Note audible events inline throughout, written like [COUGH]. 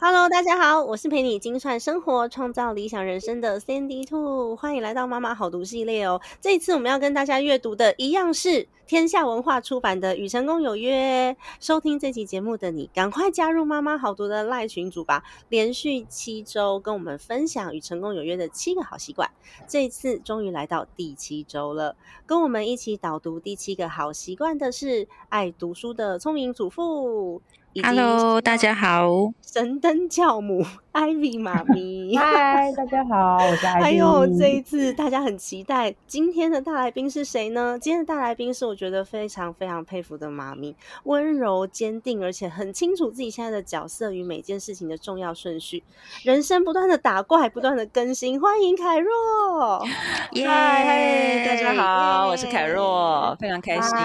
Hello，大家好，我是陪你精算生活、创造理想人生的 Sandy Two，欢迎来到妈妈好读系列哦。这一次我们要跟大家阅读的一样是天下文化出版的《与成功有约》。收听这期节目的你，赶快加入妈妈好读的赖群组吧！连续七周跟我们分享《与成功有约》的七个好习惯，这一次终于来到第七周了。跟我们一起导读第七个好习惯的是爱读书的聪明祖父。Hello，大家好，神灯教母 Ivy 妈咪，[LAUGHS] 嗨，大家好，我是 [LAUGHS] Ivy。还有这一次大家很期待今天的大来宾是谁呢？今天的大来宾是我觉得非常非常佩服的妈咪，温柔坚定，而且很清楚自己现在的角色与每件事情的重要顺序，人生不断的打怪，不断的更新。欢迎凯若，[LAUGHS] 嗨，大家好，我是凯若，非常开心，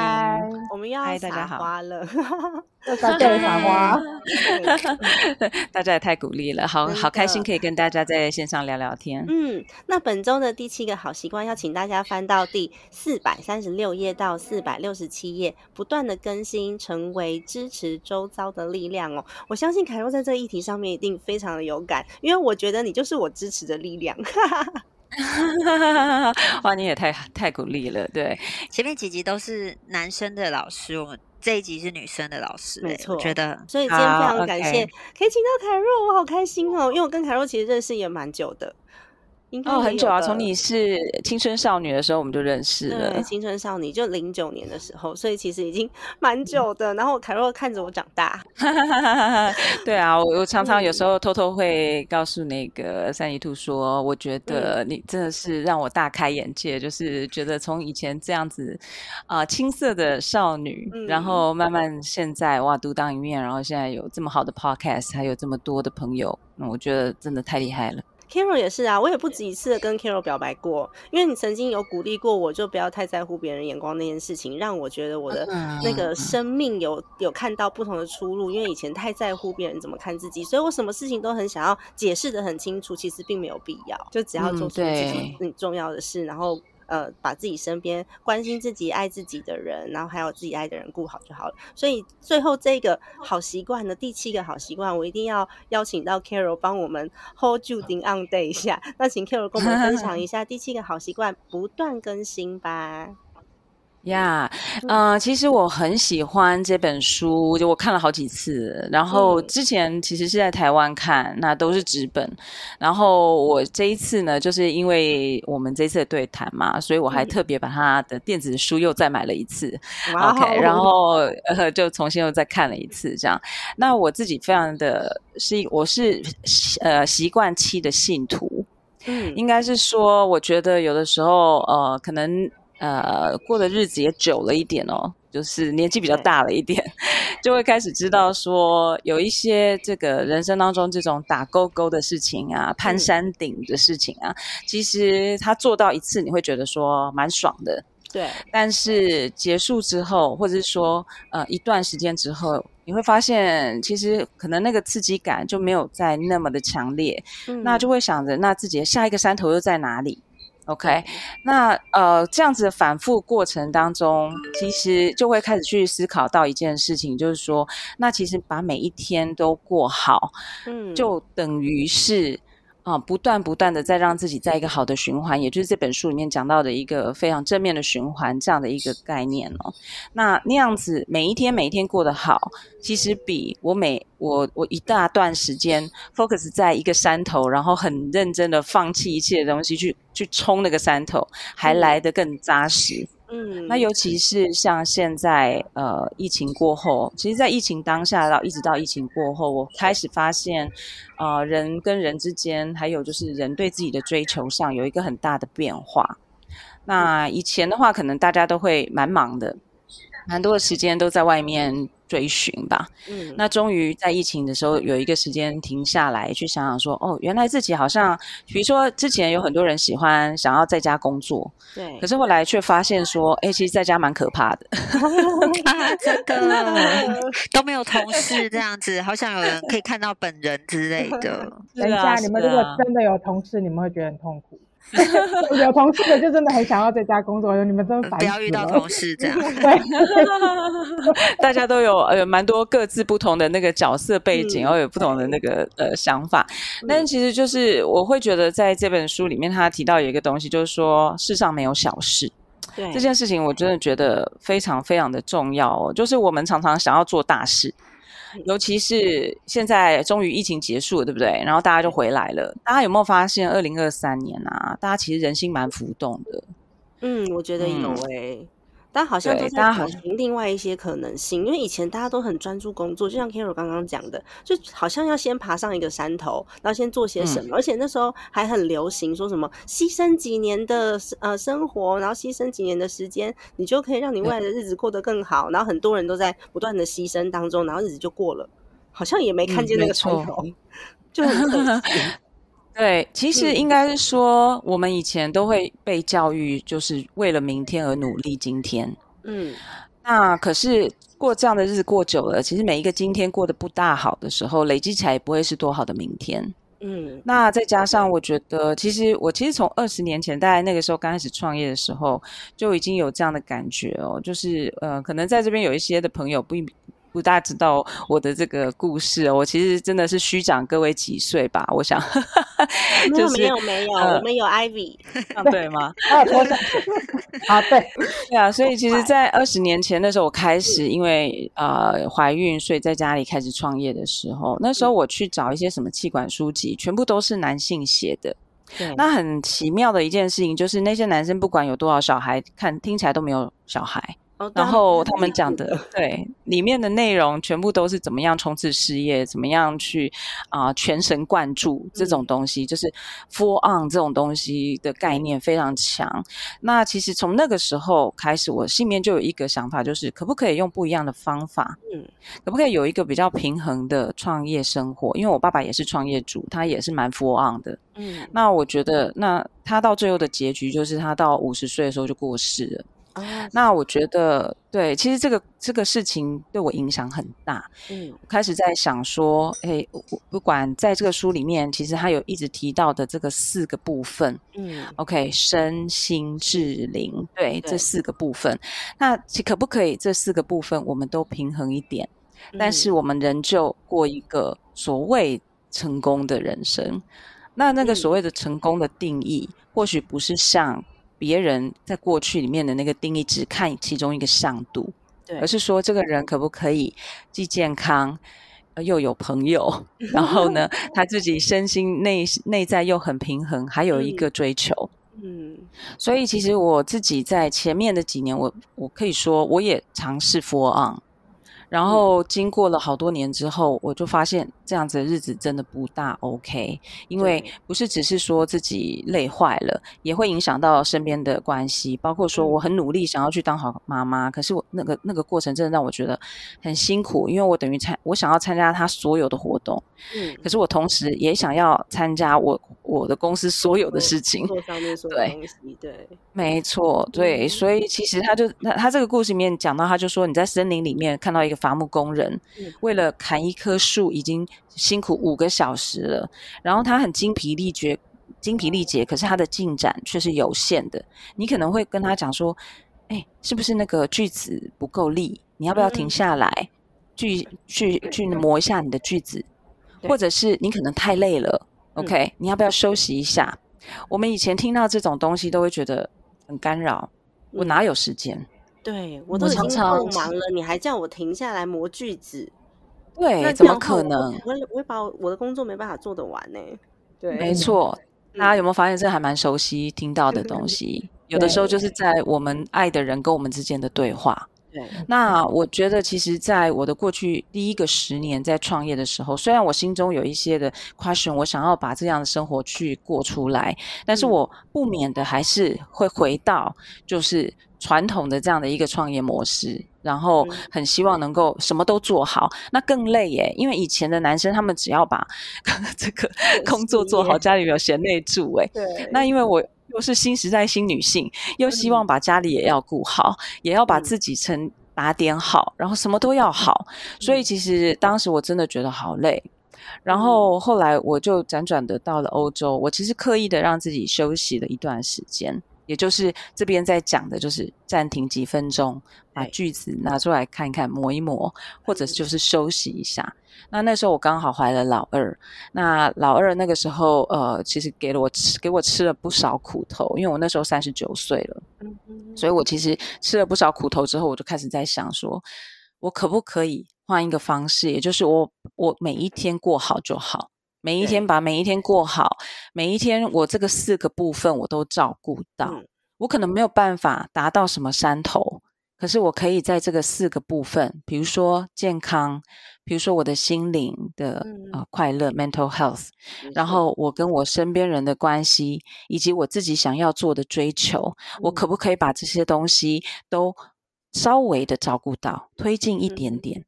我们要撒花了。大家撒花，[LAUGHS] 大家也太鼓励了，好好开心可以跟大家在线上聊聊天。嗯，那本周的第七个好习惯，要请大家翻到第四百三十六页到四百六十七页，不断的更新，成为支持周遭的力量哦。我相信凯若在这议题上面一定非常的有感，因为我觉得你就是我支持的力量。[LAUGHS] 哇，你也太太鼓励了。对，前面几集都是男生的老师，我们。这一集是女生的老师，没错，觉得，所以今天非常感谢可以请到凯若，我好开心哦，因为我跟凯若其实认识也蛮久的。哦，很久啊！从你是青春少女的时候，我们就认识了。青春少女就零九年的时候，所以其实已经 [LAUGHS] 蛮久的。然后凯若看着我长大，[LAUGHS] 对啊，我我常常有时候偷偷会告诉那个三姨兔说，我觉得你真的是让我大开眼界，就是觉得从以前这样子啊青涩的少女，然后慢慢现在哇独当一面，然后现在有这么好的 podcast，还有这么多的朋友，那我觉得真的太厉害了。Carol 也是啊，我也不止一次的跟 Carol 表白过，因为你曾经有鼓励过我，就不要太在乎别人眼光那件事情，让我觉得我的那个生命有有看到不同的出路。因为以前太在乎别人怎么看自己，所以我什么事情都很想要解释的很清楚，其实并没有必要，就只要做出自己很重要的事，然后。呃，把自己身边关心自己、爱自己的人，然后还有自己爱的人顾好就好了。所以最后这个好习惯的第七个好习惯，我一定要邀请到 Carol 帮我们 hold 住、顶 on day 一下。那请 Carol 跟我们分享一下第七个好习惯，不断更新吧。呀，呃，其实我很喜欢这本书，就我看了好几次。然后之前其实是在台湾看，那都是纸本。然后我这一次呢，就是因为我们这次的对谈嘛，所以我还特别把他的电子书又再买了一次。OK，然后呃，就重新又再看了一次，这样。那我自己非常的是，我是呃习惯期的信徒。嗯，应该是说，我觉得有的时候呃，可能。呃，过的日子也久了一点哦，就是年纪比较大了一点，[LAUGHS] 就会开始知道说有一些这个人生当中这种打勾勾的事情啊，攀山顶的事情啊，其实他做到一次你会觉得说蛮爽的，对。但是结束之后，或者是说呃一段时间之后，你会发现其实可能那个刺激感就没有再那么的强烈，那就会想着那自己的下一个山头又在哪里？OK，那呃，这样子的反复过程当中，其实就会开始去思考到一件事情，就是说，那其实把每一天都过好，嗯，就等于是。啊，不断不断的在让自己在一个好的循环，也就是这本书里面讲到的一个非常正面的循环这样的一个概念哦。那那样子每一天每一天过得好，其实比我每我我一大段时间 focus 在一个山头，然后很认真的放弃一切的东西去去冲那个山头，还来得更扎实。嗯，那尤其是像现在呃疫情过后，其实，在疫情当下到一直到疫情过后，我开始发现，呃，人跟人之间，还有就是人对自己的追求上有一个很大的变化。那以前的话，可能大家都会蛮忙的，蛮多的时间都在外面。追寻吧，嗯，那终于在疫情的时候有一个时间停下来，去想想说，哦，原来自己好像，比如说之前有很多人喜欢想要在家工作，对，可是后来却发现说，哎，其实在家蛮可怕的，[LAUGHS] 真的 [LAUGHS] 都没有同事这样子，好像有人可以看到本人之类的。[LAUGHS] 等一下，你们如果真的有同事，你们会觉得很痛苦。[LAUGHS] 有同事的就真的很想要在家工作，你们真烦不要遇到同事这样。[LAUGHS] 对，[LAUGHS] 大家都有呃蛮多各自不同的那个角色背景，然后有不同的那个呃想法。但是其实就是我会觉得在这本书里面，他提到有一个东西，就是说世上没有小事。对这件事情，我真的觉得非常非常的重要哦。就是我们常常想要做大事，尤其是现在终于疫情结束了，对不对？然后大家就回来了。大家有没有发现，二零二三年啊，大家其实人心蛮浮动的。嗯，我觉得有诶。但好像都在考寻另外一些可能性，因为以前大家都很专注工作，就像 Carol 刚刚讲的，就好像要先爬上一个山头，然后先做些什么，而且那时候还很流行说什么牺牲几年的呃生活，然后牺牲几年的时间，你就可以让你未来的日子过得更好。然后很多人都在不断的牺牲当中，然后日子就过了，好像也没看见那个山头，[LAUGHS] 就很可惜。对，其实应该是说，我们以前都会被教育，就是为了明天而努力。今天，嗯，那可是过这样的日子过久了，其实每一个今天过得不大好的时候，累积起来也不会是多好的明天。嗯，那再加上我觉得，其实我其实从二十年前，大概那个时候刚开始创业的时候，就已经有这样的感觉哦，就是呃，可能在这边有一些的朋友不。不大知道我的这个故事，我其实真的是虚长各位几岁吧？我想，[LAUGHS] 就是没有没有，我们有 Ivy，[LAUGHS] 对吗？[LAUGHS] 啊，对，对啊，所以其实，在二十年前那时候，我开始因为呃怀孕，所以在家里开始创业的时候，那时候我去找一些什么气管书籍，全部都是男性写的。对，那很奇妙的一件事情就是，那些男生不管有多少小孩，看听起来都没有小孩。然后他们讲的对里面的内容全部都是怎么样冲刺事业，怎么样去啊全神贯注这种东西，就是 full on 这种东西的概念非常强。那其实从那个时候开始，我心里面就有一个想法，就是可不可以用不一样的方法，嗯，可不可以有一个比较平衡的创业生活？因为我爸爸也是创业主，他也是蛮 full on 的，嗯。那我觉得，那他到最后的结局就是他到五十岁的时候就过世了。那我觉得，对，其实这个这个事情对我影响很大。嗯，开始在想说，哎，我不管在这个书里面，其实他有一直提到的这个四个部分。嗯，OK，身心智灵，对，这四个部分，那可不可以这四个部分我们都平衡一点？但是我们仍旧过一个所谓成功的人生。那那个所谓的成功的定义，或许不是像。别人在过去里面的那个定义，只看其中一个上度，对，而是说这个人可不可以既健康又有朋友，[LAUGHS] 然后呢，他自己身心内内在又很平衡，还有一个追求，嗯，所以其实我自己在前面的几年，我我可以说我也尝试 for on。然后经过了好多年之后，我就发现这样子的日子真的不大 OK，因为不是只是说自己累坏了，也会影响到身边的关系，包括说我很努力想要去当好妈妈，可是我那个那个过程真的让我觉得很辛苦，因为我等于参我想要参加他所有的活动，嗯，可是我同时也想要参加我我的公司所有的事情，对对，没错，对，所以其实他就他他这个故事里面讲到，他就说你在森林里面看到一个。伐木工人为了砍一棵树，已经辛苦五个小时了。然后他很精疲力竭，精疲力竭，可是他的进展却是有限的。你可能会跟他讲说：“哎，是不是那个锯子不够力？你要不要停下来，锯去去磨一下你的锯子？或者是你可能太累了，OK？你要不要休息一下？”我们以前听到这种东西，都会觉得很干扰。我哪有时间？对我都已经够忙了，你还叫我停下来磨句子？对，怎么可能？我我会把我的工作没办法做得完呢。对，没错。大家有没有发现，这还蛮熟悉听到的东西？[LAUGHS] 有的时候就是在我们爱的人跟我们之间的对话。对，那我觉得，其实，在我的过去第一个十年在创业的时候，虽然我心中有一些的 question，我想要把这样的生活去过出来，但是我不免的还是会回到就是传统的这样的一个创业模式，然后很希望能够什么都做好，那更累耶，因为以前的男生他们只要把 [LAUGHS] 这个工作做好，家里有贤内助哎，对，那因为我。又是新时代新女性，又希望把家里也要顾好，也要把自己成打点好，然后什么都要好。[LAUGHS] 所以其实当时我真的觉得好累。然后后来我就辗转的到了欧洲，我其实刻意的让自己休息了一段时间，也就是这边在讲的，就是暂停几分钟，把句子拿出来看一看，磨一磨，或者就是休息一下。那那时候我刚好怀了老二，那老二那个时候呃，其实给了我吃，给我吃了不少苦头，因为我那时候三十九岁了，所以我其实吃了不少苦头之后，我就开始在想说，我可不可以换一个方式，也就是我我每一天过好就好，每一天把每一天过好，每一天我这个四个部分我都照顾到，我可能没有办法达到什么山头。可是我可以在这个四个部分，比如说健康，比如说我的心灵的啊快乐 （mental health），然后我跟我身边人的关系，以及我自己想要做的追求，我可不可以把这些东西都稍微的照顾到，推进一点点？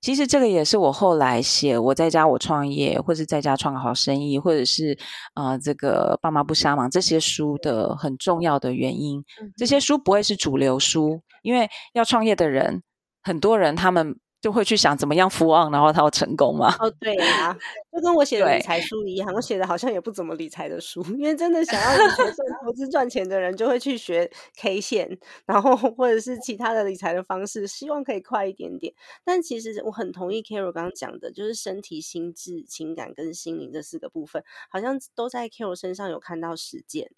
其实这个也是我后来写我在家我创业，或者在家创个好生意，或者是啊这个爸妈不瞎忙这些书的很重要的原因。这些书不会是主流书，因为要创业的人，很多人他们。就会去想怎么样伏旺，然后他要成功嘛？哦，对呀，[LAUGHS] 就跟我写的理财书一样，我写的好像也不怎么理财的书，因为真的想要理财赚投资赚钱的人，就会去学 K 线，然后或者是其他的理财的方式，希望可以快一点点。但其实我很同意 Carol 刚刚讲的，就是身体、心智、情感跟心灵这四个部分，好像都在 Carol 身上有看到实践。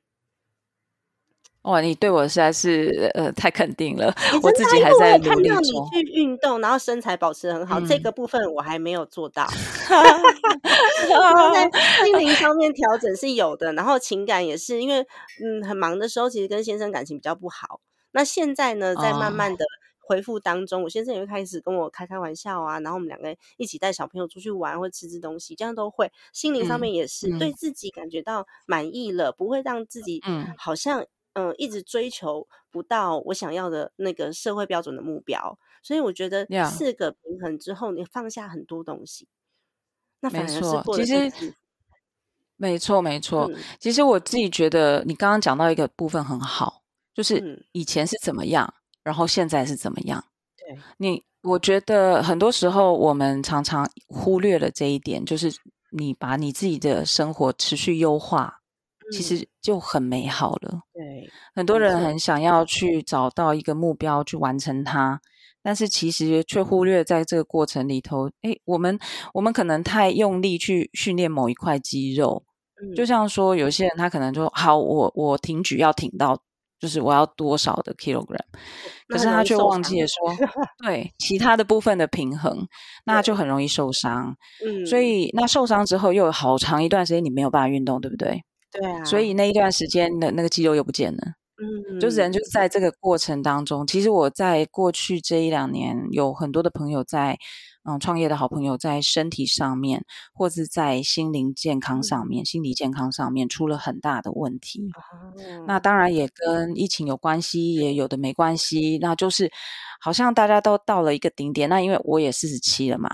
哇，你对我实在是呃太肯定了，我自己还在努力中。你去运动，然后身材保持很好，这个部分我还没有做到。[LAUGHS] 在 [LAUGHS] 心灵方面调整是有的，然后情感也是，因为嗯很忙的时候，其实跟先生感情比较不好。那现在呢，在慢慢的恢复当中，我先生也会开始跟我开开玩笑啊，然后我们两个人一起带小朋友出去玩或吃吃东西，这样都会。心灵上面也是对自己感觉到满意了，不会让自己嗯好像。嗯，一直追求不到我想要的那个社会标准的目标，所以我觉得四个平衡之后，你放下很多东西，那反而是其实没错没错。其实我自己觉得，你刚刚讲到一个部分很好，就是以前是怎么样，然后现在是怎么样。对你，我觉得很多时候我们常常忽略了这一点，就是你把你自己的生活持续优化。其实就很美好了。对，很多人很想要去找到一个目标去完成它，但是其实却忽略在这个过程里头，哎，我们我们可能太用力去训练某一块肌肉，就像说有些人他可能就好，我我挺举要挺到就是我要多少的 kilogram，可是他却忘记了说，[LAUGHS] 对其他的部分的平衡，那就很容易受伤。嗯，所以那受伤之后又有好长一段时间你没有办法运动，对不对？对啊，所以那一段时间的那个肌肉又不见了。嗯，就是人就在这个过程当中，其实我在过去这一两年有很多的朋友在，嗯，创业的好朋友在身体上面，或是在心灵健康上面、心理健康上面出了很大的问题。那当然也跟疫情有关系，也有的没关系。那就是好像大家都到了一个顶点。那因为我也四十七了嘛。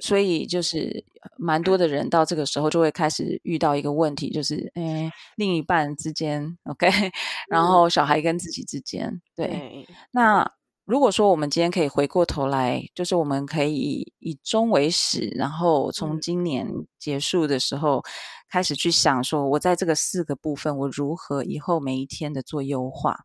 所以就是蛮多的人到这个时候就会开始遇到一个问题，就是诶，另一半之间，OK，[LAUGHS] 然后小孩跟自己之间，对。那如果说我们今天可以回过头来，就是我们可以以终为始，然后从今年结束的时候开始去想，说我在这个四个部分，我如何以后每一天的做优化。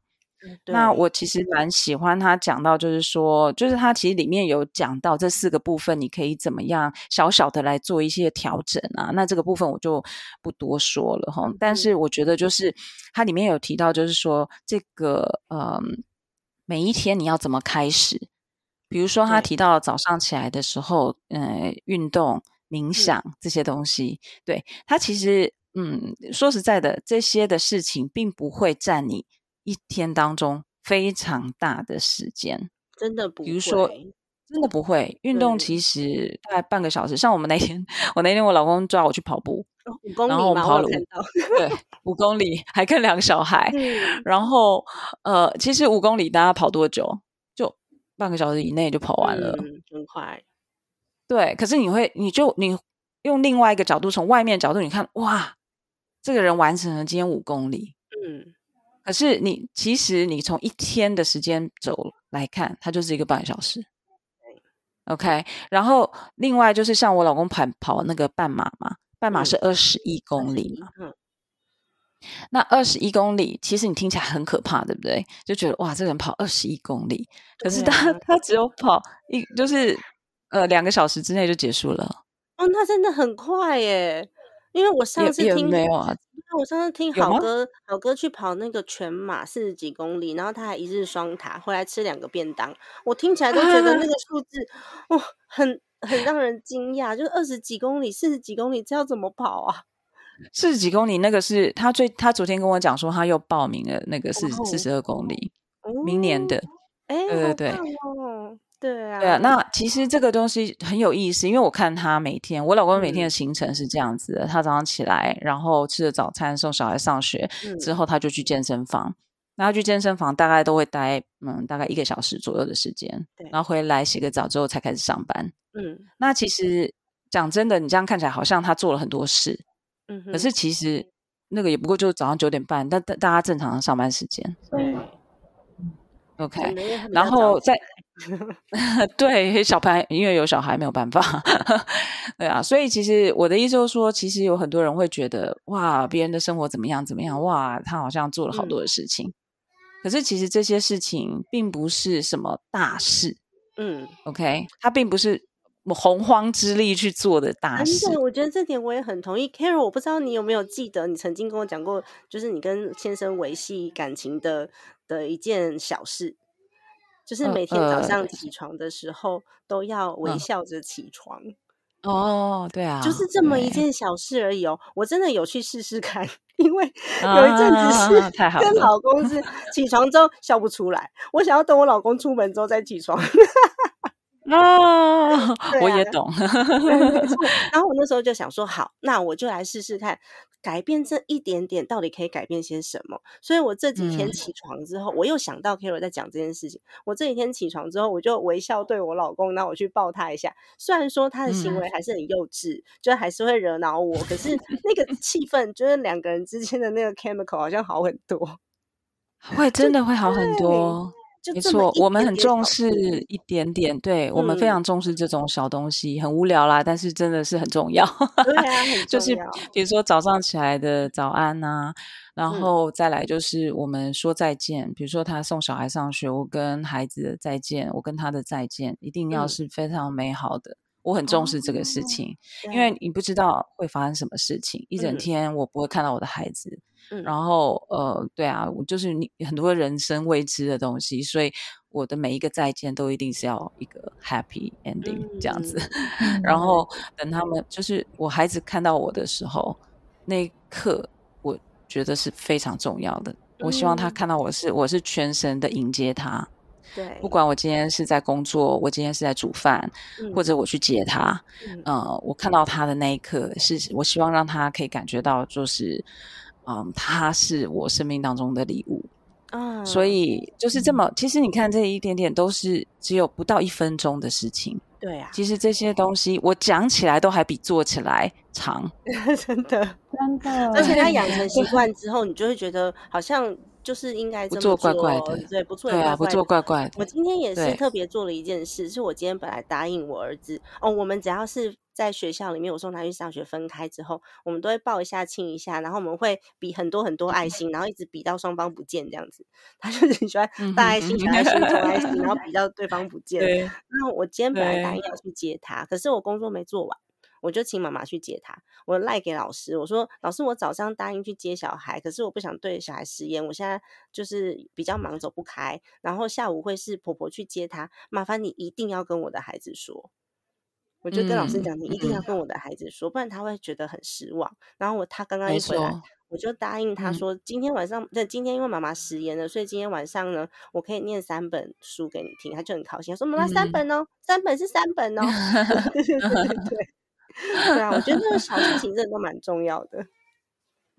那我其实蛮喜欢他讲到，就是说，就是他其实里面有讲到这四个部分，你可以怎么样小小的来做一些调整啊？那这个部分我就不多说了哈。但是我觉得，就是它里面有提到，就是说这个嗯，每一天你要怎么开始？比如说他提到早上起来的时候，呃，运动、冥想这些东西，对他其实嗯，说实在的，这些的事情并不会占你。一天当中非常大的时间，真的不，比如说真的不会运动，其实大概半个小时。像我们那天，我那天我老公抓我去跑步，五公里然后我们跑了五，对，[LAUGHS] 五公里，还跟两个小孩。然后呃，其实五公里大家跑多久？就半个小时以内就跑完了，嗯很快。对，可是你会，你就你用另外一个角度，从外面角度你看，哇，这个人完成了今天五公里，嗯。可是你其实你从一天的时间走来看，它就是一个半小时。OK，然后另外就是像我老公跑跑那个半马嘛，半马是二十一公里嘛。嗯。那二十一公里，其实你听起来很可怕，对不对？就觉得哇，这人跑二十一公里，可是他他只有跑一，就是呃两个小时之内就结束了。哦，那真的很快耶！因为我上次听没有啊？我上次听好哥好哥去跑那个全马四十几公里，然后他还一日双塔，回来吃两个便当，我听起来都觉得那个数字哇，很很让人惊讶。就是二十几公里、四十几公里，这要怎么跑啊？[LAUGHS] 四十几公里那个是他最，他昨天跟我讲说他又报名了那个四四十二公里，明年的，哎，对对对，对啊，对啊。那其实这个东西很有意思，因为我看他每天，我老公每天的行程是这样子的：他早上起来，然后吃了早餐，送小孩上学之后，他就去健身房。那他去健身房大概都会待嗯大概一个小时左右的时间，然后回来洗个澡之后才开始上班。嗯，那其实讲真的，你这样看起来好像他做了很多事。嗯，可是其实那个也不过就是早上九点半，但大大家正常的上班时间。对，OK，然后在 [LAUGHS] [LAUGHS] 对小孩，因为有小孩没有办法，[LAUGHS] 对啊，所以其实我的意思就是说，其实有很多人会觉得哇，别人的生活怎么样怎么样，哇，他好像做了好多的事情，可是其实这些事情并不是什么大事。嗯，OK，他并不是。洪荒之力去做的大事，我觉得这点我也很同意。Carol，我不知道你有没有记得，你曾经跟我讲过，就是你跟先生维系感情的的一件小事，就是每天早上起床的时候都要微笑着起床。哦，对啊，就是这么一件小事而已哦。我真的有去试试看，[LAUGHS] 因为有一阵子是 [LAUGHS] 跟老公是起床之后笑不出来，我想要等我老公出门之后再起床。啊，我也懂。然后我那时候就想说，好，那我就来试试看，改变这一点点，到底可以改变些什么。所以我这几天起床之后，我又想到 Karo 在讲这件事情。我这几天起床之后，我就微笑对我老公，那我去抱他一下。虽然说他的行为还是很幼稚，就还是会惹恼我，可是那个 [LAUGHS] 气氛，就是两个人之间的那个 chemical 好像好很多，会真的会好很多。没错，我们很重视一点点，对我们非常重视这种小东西，很无聊啦，但是真的是很重要。对啊，[LAUGHS] 就是比如说早上起来的早安呐，然后再来就是我们说再见，比如说他送小孩上学，我跟孩子的再见，我跟他的再见，一定要是非常美好的。我很重视这个事情，因为你不知道会发生什么事情，一整天我不会看到我的孩子。然后，呃，对啊，我就是你很多人生未知的东西，所以我的每一个再见都一定是要一个 happy ending 这样子。[LAUGHS] 然后等他们就是我孩子看到我的时候，那一刻我觉得是非常重要的。我希望他看到我是我是全神的迎接他，对，不管我今天是在工作，我今天是在煮饭，或者我去接他，嗯，我看到他的那一刻，是我希望让他可以感觉到就是。嗯，他是我生命当中的礼物啊，所以就是这么。其实你看，这一点点都是只有不到一分钟的事情。对啊，其实这些东西我讲起来都还比做起来长，[LAUGHS] 真的，真的。而且他养成习惯之后，你就会觉得好像。就是应该不做怪怪的，对，不做对啊，不做怪怪的。我今天也是特别做了一件事，是我今天本来答应我儿子哦，我们只要是在学校里面，我送他去上学，分开之后，我们都会抱一下、亲一下，然后我们会比很多很多爱心，然后一直比到双方不见这样子。他就是喜欢大爱心、小爱心、中爱心，然后 [LAUGHS] 比到对方不见。那我今天本来答应要去接他，可是我工作没做完。我就请妈妈去接他，我赖给老师，我说老师，我早上答应去接小孩，可是我不想对小孩食言，我现在就是比较忙，走不开，然后下午会是婆婆去接他，麻烦你一定要跟我的孩子说，我就跟老师讲，你一定要跟我的孩子说，不然他会觉得很失望。然后我他刚刚一回来，我就答应他说，今天晚上，那今天因为妈妈食言了，所以今天晚上呢，我可以念三本书给你听，他就很高兴，他说妈妈三本哦，三本是三本哦 [LAUGHS] [LAUGHS] 对对对。对啊，我觉得这个小事情真的都蛮重要的。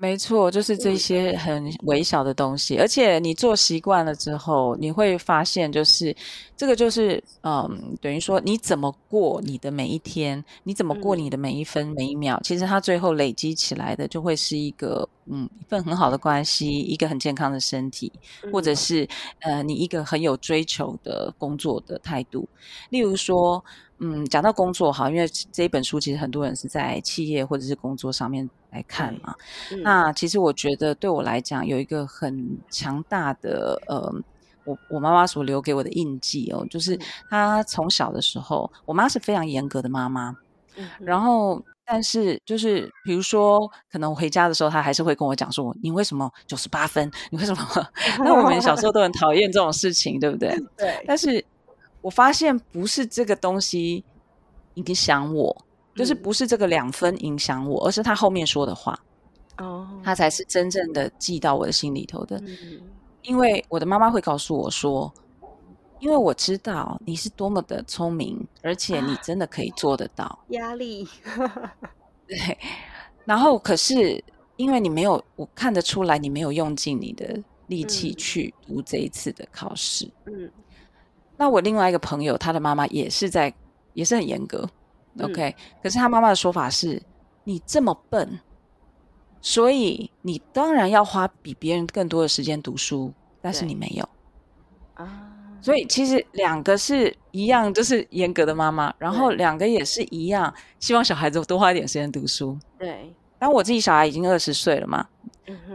没错，就是这些很微小的东西，而且你做习惯了之后，你会发现，就是这个就是嗯，等于说你怎么过你的每一天，你怎么过你的每一分每一秒，其实它最后累积起来的就会是一个嗯一份很好的关系，一个很健康的身体，或者是呃你一个很有追求的工作的态度。例如说，嗯，讲到工作哈，因为这一本书其实很多人是在企业或者是工作上面来看嘛。那其实我觉得对我来讲有一个很强大的呃。我我妈妈所留给我的印记哦，就是她从小的时候，我妈是非常严格的妈妈，然后但是就是比如说，可能我回家的时候，他还是会跟我讲说：“你为什么九十八分？你为什么？” [LAUGHS] 那我们小时候都很讨厌这种事情，对不对？[LAUGHS] 对。但是我发现不是这个东西影响我，就是不是这个两分影响我，而是他后面说的话哦，他才是真正的记到我的心里头的。因为我的妈妈会告诉我说：“因为我知道你是多么的聪明，而且你真的可以做得到。[GASPS] ”压力，[LAUGHS] 对。然后可是因为你没有，我看得出来你没有用尽你的力气去读这一次的考试。嗯。那我另外一个朋友，他的妈妈也是在，也是很严格。OK。可是他妈妈的说法是：“你这么笨。”所以你当然要花比别人更多的时间读书，但是你没有啊。所以其实两个是一样，就是严格的妈妈，然后两个也是一样，希望小孩子多花一点时间读书。对。但我自己小孩已经二十岁了嘛，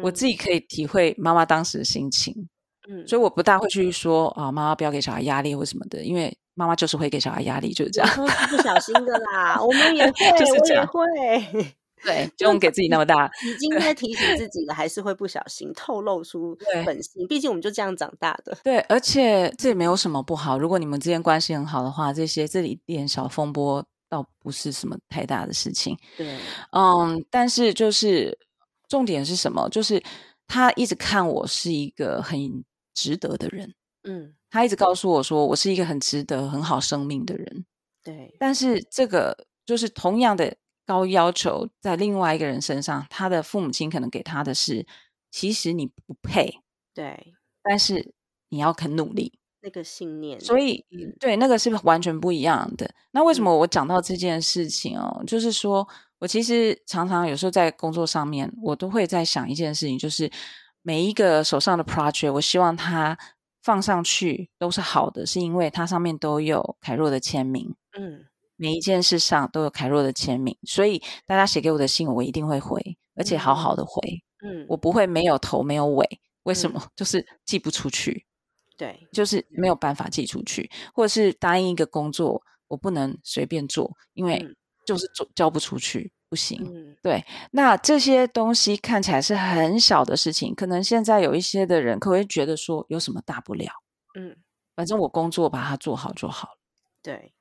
我自己可以体会妈妈当时的心情。嗯。所以我不大会去说啊，妈妈不要给小孩压力或什么的，因为妈妈就是会给小孩压力，就是这样。[LAUGHS] 不小心的啦，我们也 [LAUGHS] 会，我也会。对，不用给自己那么大。已经在 [LAUGHS] 提醒自己了，还是会不小心透露出本性。毕竟我们就这样长大的。对，而且这也没有什么不好。如果你们之间关系很好的话，这些这里点小风波倒不是什么太大的事情。对，嗯，但是就是重点是什么？就是他一直看我是一个很值得的人。嗯，他一直告诉我说，我是一个很值得、很好生命的人。对，但是这个就是同样的。高要求在另外一个人身上，他的父母亲可能给他的是，其实你不配，对，但是你要肯努力，那个信念，所以对那个是完全不一样的。那为什么我讲到这件事情哦？就是说我其实常常有时候在工作上面，我都会在想一件事情，就是每一个手上的 project，我希望它放上去都是好的，是因为它上面都有凯若的签名，嗯。每一件事上都有凯若的签名，所以大家写给我的信，我一定会回，而且好好的回。嗯，我不会没有头没有尾。为什么？就是寄不出去。对，就是没有办法寄出去，或者是答应一个工作，我不能随便做，因为就是做交不出去，不行。对，那这些东西看起来是很小的事情，可能现在有一些的人可能会觉得说有什么大不了。嗯，反正我工作把它做好就好了。对。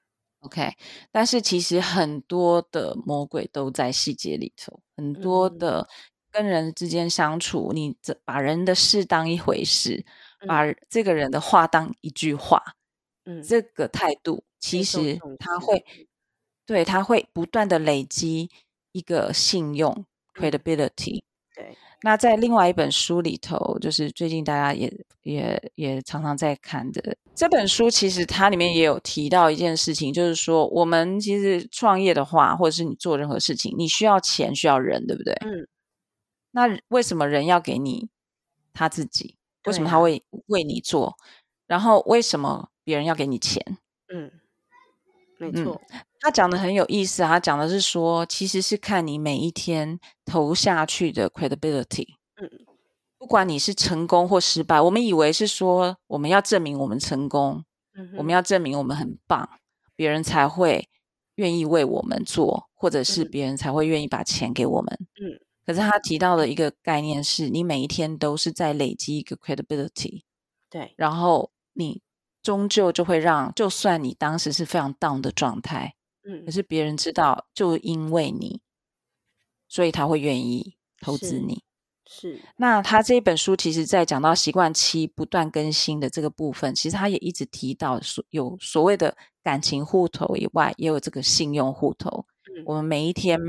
OK，但是其实很多的魔鬼都在细节里头，很多的跟人之间相处，你这把人的事当一回事，把这个人的话当一句话，嗯，这个态度其实他会对他会不断的累积一个信用 credibility。对，那在另外一本书里头，就是最近大家也也也常常在看的。这本书其实它里面也有提到一件事情，就是说我们其实创业的话，或者是你做任何事情，你需要钱，需要人，对不对？嗯。那为什么人要给你他自己？为什么他会为你做？然后为什么别人要给你钱？嗯，没错。他讲的很有意思，啊他讲的是说，其实是看你每一天投下去的 credibility。嗯。不管你是成功或失败，我们以为是说我们要证明我们成功，我们要证明我们很棒，别人才会愿意为我们做，或者是别人才会愿意把钱给我们。嗯，可是他提到的一个概念是，你每一天都是在累积一个 credibility。对，然后你终究就会让，就算你当时是非常 down 的状态，嗯，可是别人知道，就因为你，所以他会愿意投资你。是，那他这一本书其实，在讲到习惯期不断更新的这个部分，其实他也一直提到所有所谓的感情户头以外，也有这个信用户头。我们每一天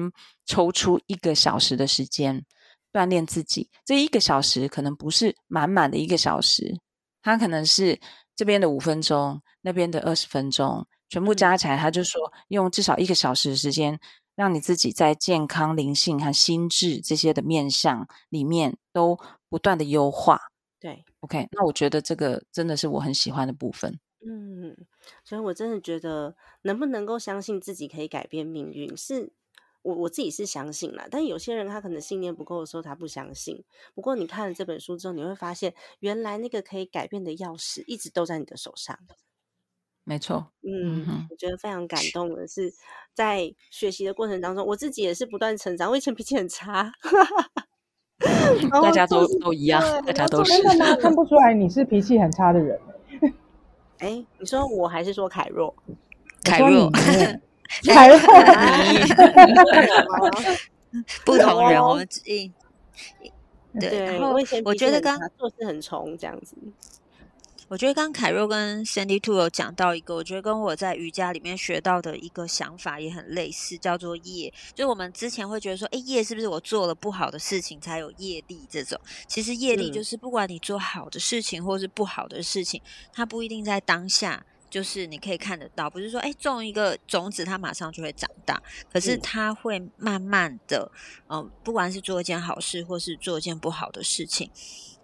抽出一个小时的时间锻炼自己，这一个小时可能不是满满的一个小时，它可能是这边的五分钟，那边的二十分钟，全部加起来，他就说用至少一个小时的时间让你自己在健康、灵性和心智这些的面向里面都不断的优化。对，OK，那我觉得这个真的是我很喜欢的部分。嗯，所以我真的觉得，能不能够相信自己可以改变命运，是我我自己是相信啦。但有些人他可能信念不够的时候，他不相信。不过你看了这本书之后，你会发现，原来那个可以改变的钥匙一直都在你的手上。没错，嗯，我觉得非常感动的是，在学习的过程当中，我自己也是不断成长。我以前脾气很差，[LAUGHS] 大家都都一样，大家都是。真的吗？看不出来你是脾气很差的人。[LAUGHS] 哎，你说我还是说凯若？[LAUGHS] 凯若，凯若，不同人，我们对，然后我觉得刚做事很冲这样子。我觉得刚凯若跟 Sandy Two 有讲到一个，我觉得跟我在瑜伽里面学到的一个想法也很类似，叫做业。就是我们之前会觉得说，哎，业是不是我做了不好的事情才有业力？这种其实业力就是不管你做好的事情或是不好的事情，它不一定在当下就是你可以看得到，不是说哎种一个种子它马上就会长大，可是它会慢慢的，嗯，不管是做一件好事或是做一件不好的事情，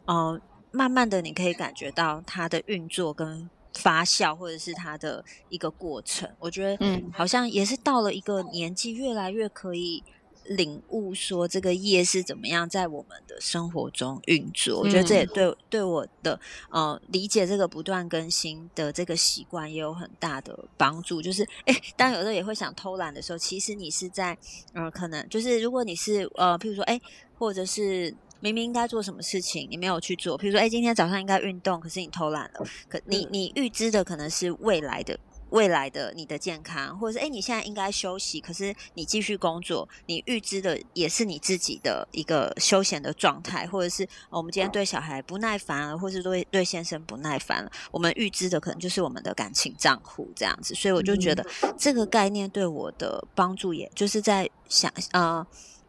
嗯。慢慢的，你可以感觉到它的运作跟发酵，或者是它的一个过程。我觉得，嗯，好像也是到了一个年纪，越来越可以领悟说这个业是怎么样在我们的生活中运作。我觉得这也对对我的呃理解这个不断更新的这个习惯也有很大的帮助。就是，哎，当有时候也会想偷懒的时候，其实你是在，嗯，可能就是如果你是呃，譬如说，哎，或者是。明明应该做什么事情，你没有去做。比如说，哎，今天早上应该运动，可是你偷懒了。可你你预知的可能是未来的未来的你的健康，或者是哎，你现在应该休息，可是你继续工作。你预知的也是你自己的一个休闲的状态，或者是我们今天对小孩不耐烦了，或是对对先生不耐烦了。我们预知的可能就是我们的感情账户这样子。所以我就觉得这个概念对我的帮助，也就是在想呃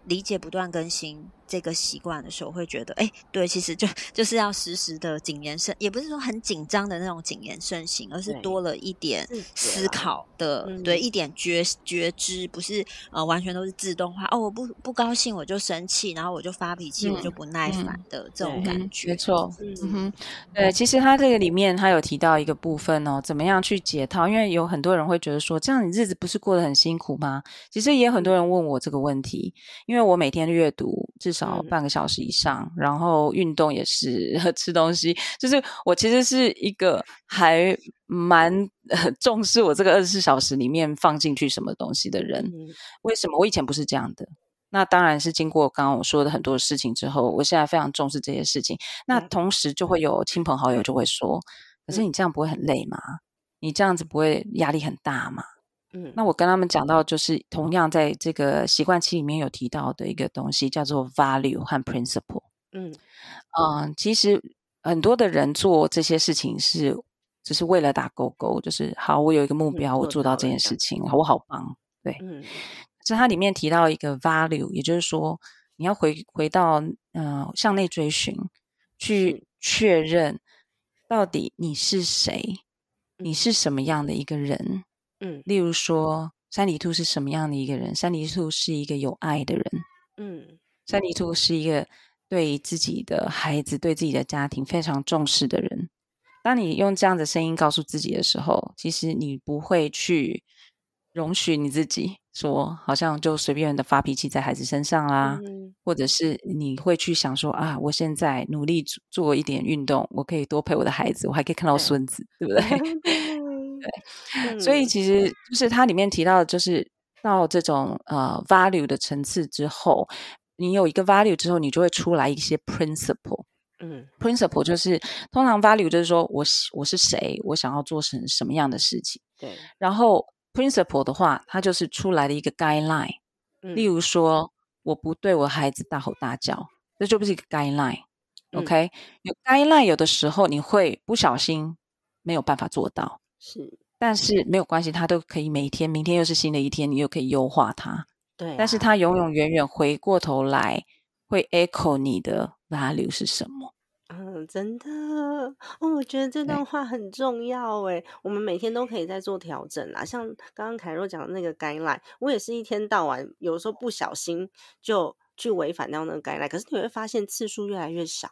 理解不断更新。这个习惯的时候，会觉得，哎，对，其实就就是要时时的谨言慎，也不是说很紧张的那种谨言慎行，而是多了一点思考的，对，一点觉觉知，不是呃完全都是自动化。哦，我不不高兴我就生气，然后我就发脾气，我就不耐烦的这种感觉。没错，嗯哼，对，其实他这个里面他有提到一个部分哦，怎么样去解套？因为有很多人会觉得说，这样你日子不是过得很辛苦吗？其实也有很多人问我这个问题，因为我每天阅读至少。少半个小时以上，然后运动也是 [LAUGHS] 吃东西，就是我其实是一个还蛮 [LAUGHS] 重视我这个二十四小时里面放进去什么东西的人。为什么我以前不是这样的？那当然是经过刚刚我说的很多事情之后，我现在非常重视这些事情。那同时就会有亲朋好友就会说：“可是你这样不会很累吗？你这样子不会压力很大吗？”嗯，那我跟他们讲到，就是同样在这个习惯期里面有提到的一个东西，叫做 value 和 principle。嗯嗯，其实很多的人做这些事情是只是为了打勾勾，就是好，我有一个目标，我做到这件事情，我好棒。对，嗯，是它里面提到一个 value，也就是说，你要回回到嗯向内追寻，去确认到底你是谁，你是什么样的一个人。嗯，例如说，山里兔是什么样的一个人？山里兔是一个有爱的人。嗯，山里兔是一个对自己的孩子、对自己的家庭非常重视的人。当你用这样的声音告诉自己的时候，其实你不会去容许你自己说，好像就随便的发脾气在孩子身上啦，或者是你会去想说啊，我现在努力做一点运动，我可以多陪我的孩子，我还可以看到孙子，对不对？[LAUGHS] 对，所以其实就是它里面提到的，就是到这种呃 value 的层次之后，你有一个 value 之后，你就会出来一些 principle。嗯，principle 就是通常 value 就是说我我是谁，我想要做成什么样的事情。对，然后 principle 的话，它就是出来的一个 guideline。例如说，我不对我孩子大吼大叫，这就不是一个 guideline。OK，有 guideline 有的时候你会不小心没有办法做到。是，但是没有关系，它都可以每天，明天又是新的一天，你又可以优化它。对，但是它永永远远回过头来会 echo 你的 value 是什么？嗯，真的哦！我觉得这段话很重要诶，我们每天都可以在做调整啦。像刚刚凯若讲的那个 guideline，我也是一天到晚，有时候不小心就去违反掉那个 guideline，可是你会发现次数越来越少，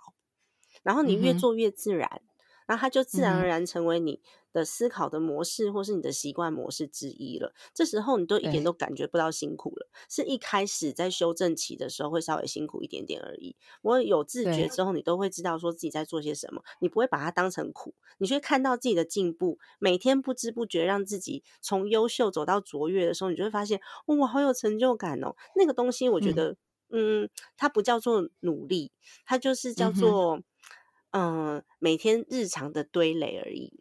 然后你越做越自然。那它就自然而然成为你的思考的模式，或是你的习惯模式之一了。这时候你都一点都感觉不到辛苦了，是一开始在修正期的时候会稍微辛苦一点点而已。我有自觉之后，你都会知道说自己在做些什么，你不会把它当成苦，你会看到自己的进步。每天不知不觉让自己从优秀走到卓越的时候，你就会发现哇，好有成就感哦。那个东西我觉得，嗯，它不叫做努力，它就是叫做。嗯，每天日常的堆垒而已。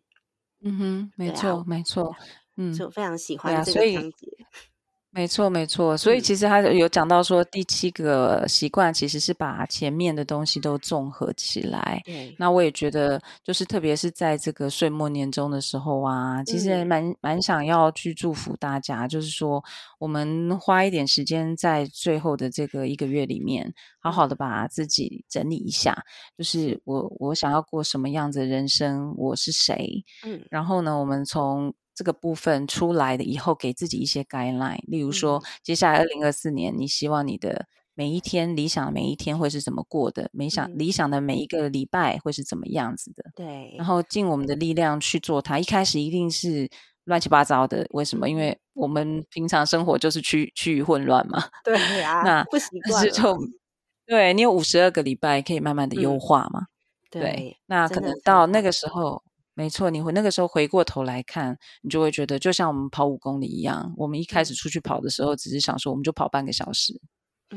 嗯哼，没错，没错。嗯，就非常喜欢这个章节。没错，没错。所以其实他有讲到说，第七个习惯其实是把前面的东西都综合起来。那我也觉得，就是特别是在这个岁末年终的时候啊，其实蛮蛮想要去祝福大家，就是说我们花一点时间在最后的这个一个月里面，好好的把自己整理一下。就是我我想要过什么样子的人生，我是谁？嗯，然后呢，我们从。这个部分出来的以后，给自己一些 guideline，例如说，接下来二零二四年，你希望你的每一天理想每一天会是怎么过的？理想理想的每一个礼拜会是怎么样子的？对，然后尽我们的力量去做它。一开始一定是乱七八糟的，为什么？因为我们平常生活就是趋趋于混乱嘛。[LAUGHS] 对啊，那不习惯。对你有五十二个礼拜，可以慢慢的优化嘛？对，那可能到那个时候。没错，你会那个时候回过头来看，你就会觉得，就像我们跑五公里一样，我们一开始出去跑的时候，只是想说我们就跑半个小时，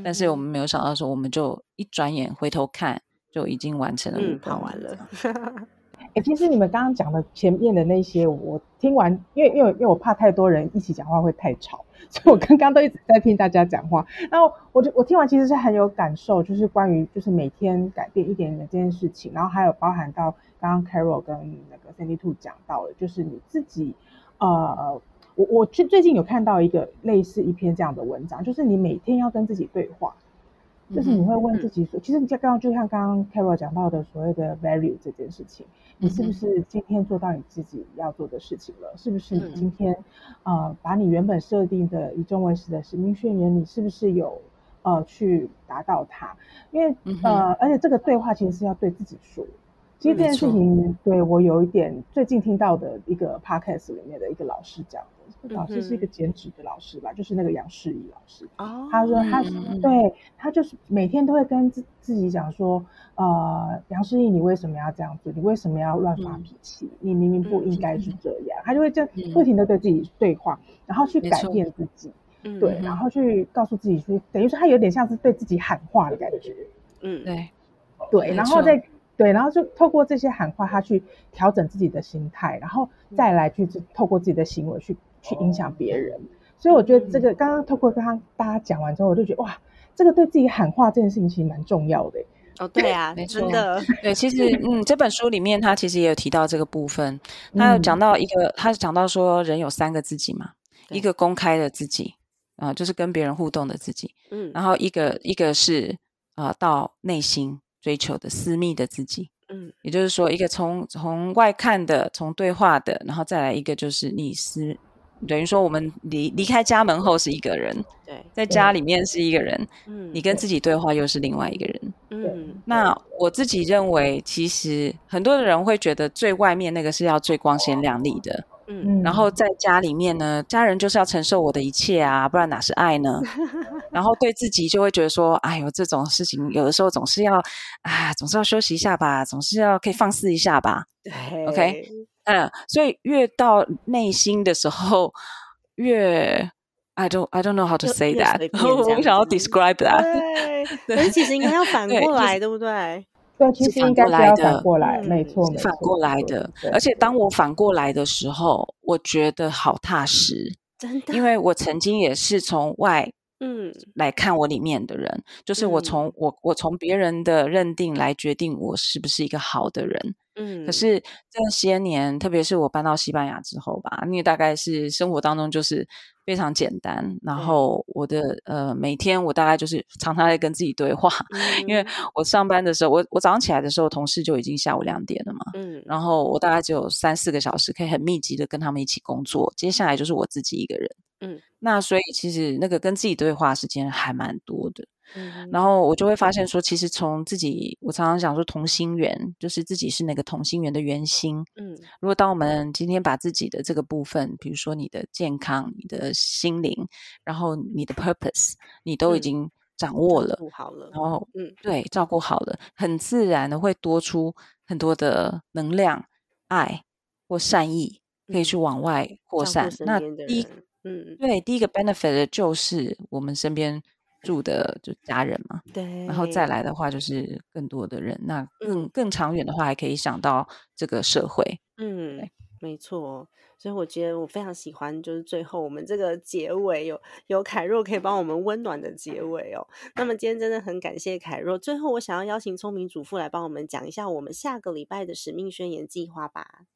但是我们没有想到说，我们就一转眼回头看，就已经完成了，跑完了。[LAUGHS] 哎，其实你们刚刚讲的前面的那些，我听完，因为因为因为我怕太多人一起讲话会太吵。所以我刚刚都一直在听大家讲话，然后我就我听完其实是很有感受，就是关于就是每天改变一点点这件事情，然后还有包含到刚刚 Carol 跟那个 Sandy Two 讲到的，就是你自己，呃，我我去最近有看到一个类似一篇这样的文章，就是你每天要跟自己对话。就是你会问自己说，其实你在刚刚就像刚刚 Carol 讲到的所谓的 value 这件事情，你是不是今天做到你自己要做的事情了？是不是你今天呃把你原本设定的以终为始的使命宣言，你是不是有呃去达到它？因为呃，而且这个对话其实是要对自己说。其实这件事情对我有一点最近听到的一个 podcast 里面的一个老师讲的。老师是一个减脂的老师吧，就是那个杨世仪老师。哦，他说他对他就是每天都会跟自自己讲说，呃，杨世仪，你为什么要这样做？你为什么要乱发脾气？你明明不应该是这样。他就会这样不停的对自己对话，然后去改变自己。对，然后去告诉自己说，等于说他有点像是对自己喊话的感觉。嗯，对，对，然后再。对，然后就透过这些喊话，他去调整自己的心态，然后再来去透过自己的行为去去影响别人。所以我觉得这个刚刚透过刚刚大家讲完之后，我就觉得哇，这个对自己喊话这件事情其实蛮重要的。哦，对啊，真的。对，其实 [LAUGHS] 嗯，这本书里面他其实也有提到这个部分，他有讲到一个，他讲到说人有三个自己嘛，一个公开的自己啊，就是跟别人互动的自己，嗯，然后一个一个是啊到内心。追求的私密的自己，嗯，也就是说，一个从从外看的，从对话的，然后再来一个就是你私，等于说我们离离开家门后是一个人，对，在家里面是一个人，嗯，你跟自己对话又是另外一个人，嗯，那我自己认为，其实很多的人会觉得最外面那个是要最光鲜亮丽的。嗯，然后在家里面呢，家人就是要承受我的一切啊，不然哪是爱呢？[LAUGHS] 然后对自己就会觉得说，哎呦，这种事情有的时候总是要啊，总是要休息一下吧，总是要可以放肆一下吧。对，OK，嗯，所以越到内心的时候，越 I don't I don't know how to say that，我想要 describe that。对，其实应该要反 [LAUGHS] 过来，对不对？对，其实应该是要反过来，没错，反过来的。而且当我反过来的时候，我觉得好踏实，真的，因为我曾经也是从外嗯来看我里面的人，就是我从我我从别人的认定来决定我是不是一个好的人。嗯，可是这些年，特别是我搬到西班牙之后吧，因为大概是生活当中就是。非常简单。然后我的呃，每天我大概就是常常在跟自己对话，[LAUGHS] 因为我上班的时候，我我早上起来的时候，同事就已经下午两点了嘛。嗯，然后我大概只有三四个小时可以很密集的跟他们一起工作，接下来就是我自己一个人。嗯，那所以其实那个跟自己对话时间还蛮多的。然后我就会发现说，其实从自己，我常常想说同心圆，就是自己是那个同心圆的圆心。嗯，如果当我们今天把自己的这个部分，比如说你的健康、你的心灵，然后你的 purpose，你都已经掌握了，好了，然后嗯，对，照顾好了，很自然的会多出很多的能量、爱或善意，可以去往外扩散。那第一，嗯，对，第一个 benefit 就是我们身边。住的就家人嘛，对，然后再来的话就是更多的人，那更更长远的话还可以想到这个社会，嗯，没错，所以我觉得我非常喜欢，就是最后我们这个结尾有有凯若可以帮我们温暖的结尾哦。那么今天真的很感谢凯若，最后我想要邀请聪明主妇来帮我们讲一下我们下个礼拜的使命宣言计划吧。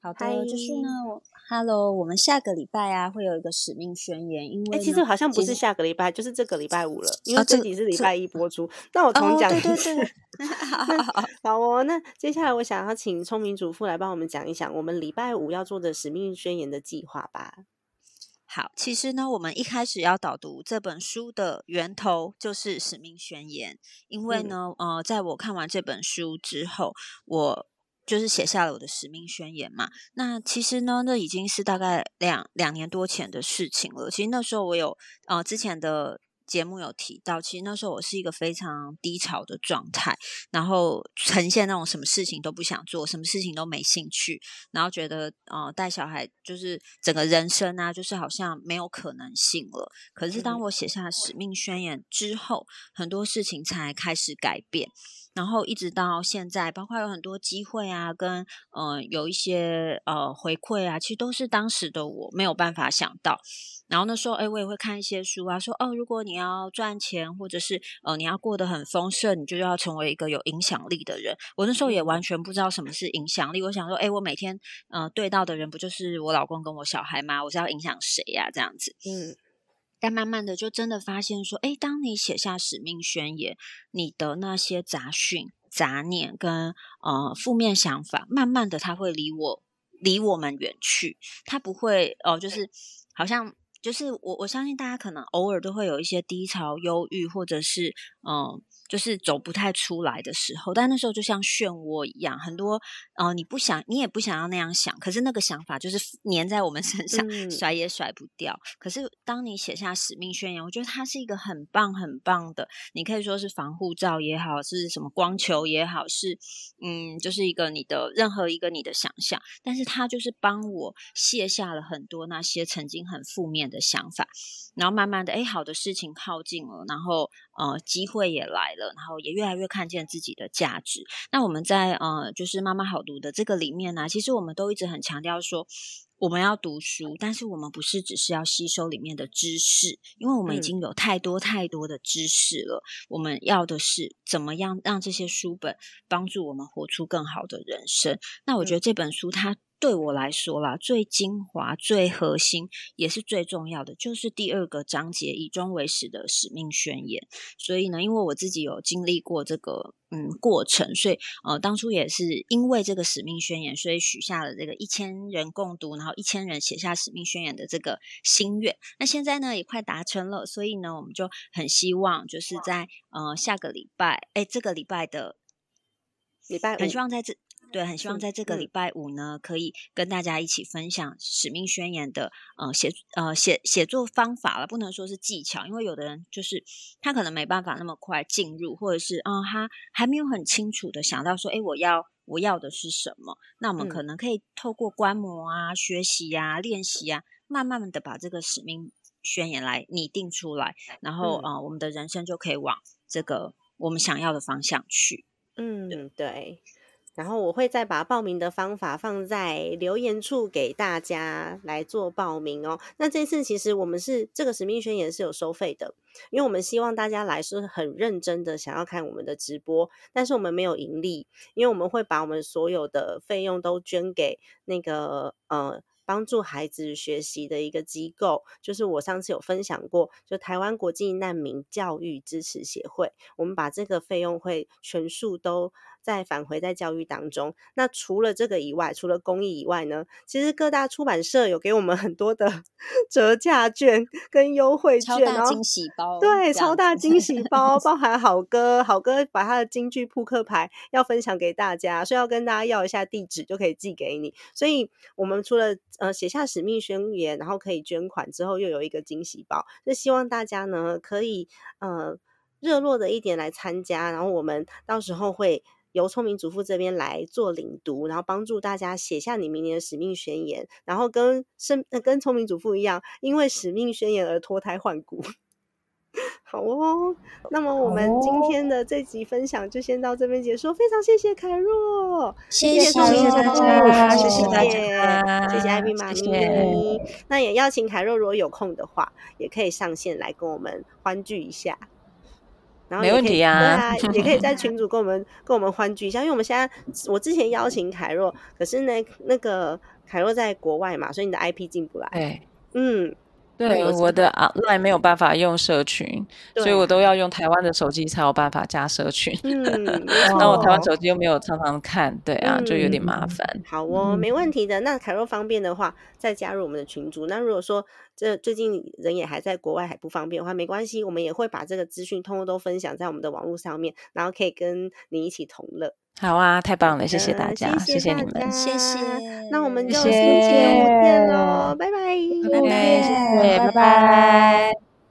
好的，就是呢，我 Hello，我们下个礼拜啊会有一个使命宣言，因为其实好像不是下个礼拜，就是这个礼拜五了，因为这集是礼拜一播出。那我重讲一次，[LAUGHS] [LAUGHS] 好哦。那接下来我想要请聪明主妇来帮我们讲一讲我们礼拜五要做的使命宣言的计划吧。好，其实呢，我们一开始要导读这本书的源头就是使命宣言，因为呢，呃，在我看完这本书之后，我。就是写下了我的使命宣言嘛。那其实呢，那已经是大概两两年多前的事情了。其实那时候我有呃之前的节目有提到，其实那时候我是一个非常低潮的状态，然后呈现那种什么事情都不想做，什么事情都没兴趣，然后觉得呃带小孩就是整个人生啊，就是好像没有可能性了。可是当我写下使命宣言之后，很多事情才开始改变。然后一直到现在，包括有很多机会啊，跟呃有一些呃回馈啊，其实都是当时的我没有办法想到。然后那时候，哎，我也会看一些书啊，说哦，如果你要赚钱，或者是呃你要过得很丰盛，你就要成为一个有影响力的人。我那时候也完全不知道什么是影响力。我想说，哎，我每天呃对到的人不就是我老公跟我小孩吗？我是要影响谁呀？这样子，嗯。但慢慢的，就真的发现说，哎，当你写下使命宣言，你的那些杂讯、杂念跟呃负面想法，慢慢的，它会离我离我们远去，它不会哦，就是好像就是我我相信大家可能偶尔都会有一些低潮、忧郁，或者是嗯。就是走不太出来的时候，但那时候就像漩涡一样，很多呃，你不想，你也不想要那样想，可是那个想法就是粘在我们身上，甩也甩不掉。可是当你写下使命宣言，我觉得它是一个很棒很棒的，你可以说是防护罩也好，是什么光球也好，是嗯，就是一个你的任何一个你的想象，但是它就是帮我卸下了很多那些曾经很负面的想法，然后慢慢的，哎，好的事情靠近了，然后呃，机会也来。了，然后也越来越看见自己的价值。那我们在呃，就是妈妈好读的这个里面呢，其实我们都一直很强调说，我们要读书，但是我们不是只是要吸收里面的知识，因为我们已经有太多太多的知识了。我们要的是怎么样让这些书本帮助我们活出更好的人生。那我觉得这本书它。对我来说啦，最精华、最核心，也是最重要的，就是第二个章节“以终为始”的使命宣言。所以呢，因为我自己有经历过这个嗯过程，所以呃，当初也是因为这个使命宣言，所以许下了这个一千人共读，然后一千人写下使命宣言的这个心愿。那现在呢，也快达成了，所以呢，我们就很希望，就是在呃下个礼拜，哎，这个礼拜的礼拜，很希望在这。对，很希望在这个礼拜五呢，可以跟大家一起分享使命宣言的呃写呃写写作方法了，不能说是技巧，因为有的人就是他可能没办法那么快进入，或者是啊他还没有很清楚的想到说，哎，我要我要的是什么？那我们可能可以透过观摩啊、学习啊、练习啊，慢慢的把这个使命宣言来拟定出来，然后啊，我们的人生就可以往这个我们想要的方向去。嗯，对。然后我会再把报名的方法放在留言处给大家来做报名哦。那这次其实我们是这个使命宣言是有收费的，因为我们希望大家来是很认真的想要看我们的直播，但是我们没有盈利，因为我们会把我们所有的费用都捐给那个呃帮助孩子学习的一个机构，就是我上次有分享过，就台湾国际难民教育支持协会，我们把这个费用会全数都。再返回在教育当中。那除了这个以外，除了公益以外呢？其实各大出版社有给我们很多的 [LAUGHS] 折价券跟优惠券，超大惊喜包。对，超大惊喜包，包含好哥，好哥把他的京剧扑克牌要分享给大家，所以要跟大家要一下地址，就可以寄给你。所以我们除了呃写下使命宣言，然后可以捐款之后，又有一个惊喜包，就希望大家呢可以呃热络的一点来参加，然后我们到时候会。由聪明主妇这边来做领读，然后帮助大家写下你明年的使命宣言，然后跟生跟聪明主妇一样，因为使命宣言而脱胎换骨。[LAUGHS] 好哦，那么我们今天的这集分享就先到这边结束，非常谢谢凯若，谢谢大家，谢谢大家，谢谢艾比妈咪。那也邀请凯若，如果有空的话，也可以上线来跟我们欢聚一下。然后没问题啊，[LAUGHS] 也可以在群主跟我们跟我们欢聚一下，因为我们现在我之前邀请凯若，可是呢那个凯若在国外嘛，所以你的 IP 进不来。对，嗯。对，我的 online 没有办法用社群，所以我都要用台湾的手机才有办法加社群。嗯，[LAUGHS] 那我台湾手机又没有常常看，对啊，就有点麻烦。好哦，没问题的。那凯若方便的话，再加入我们的群组。那如果说这最近人也还在国外，还不方便的话，没关系，我们也会把这个资讯通通都分享在我们的网络上面，然后可以跟你一起同乐。好啊，太棒了，谢谢大家，谢谢你们，谢谢。那我们就星期五见喽，拜拜，拜拜，谢谢，拜拜。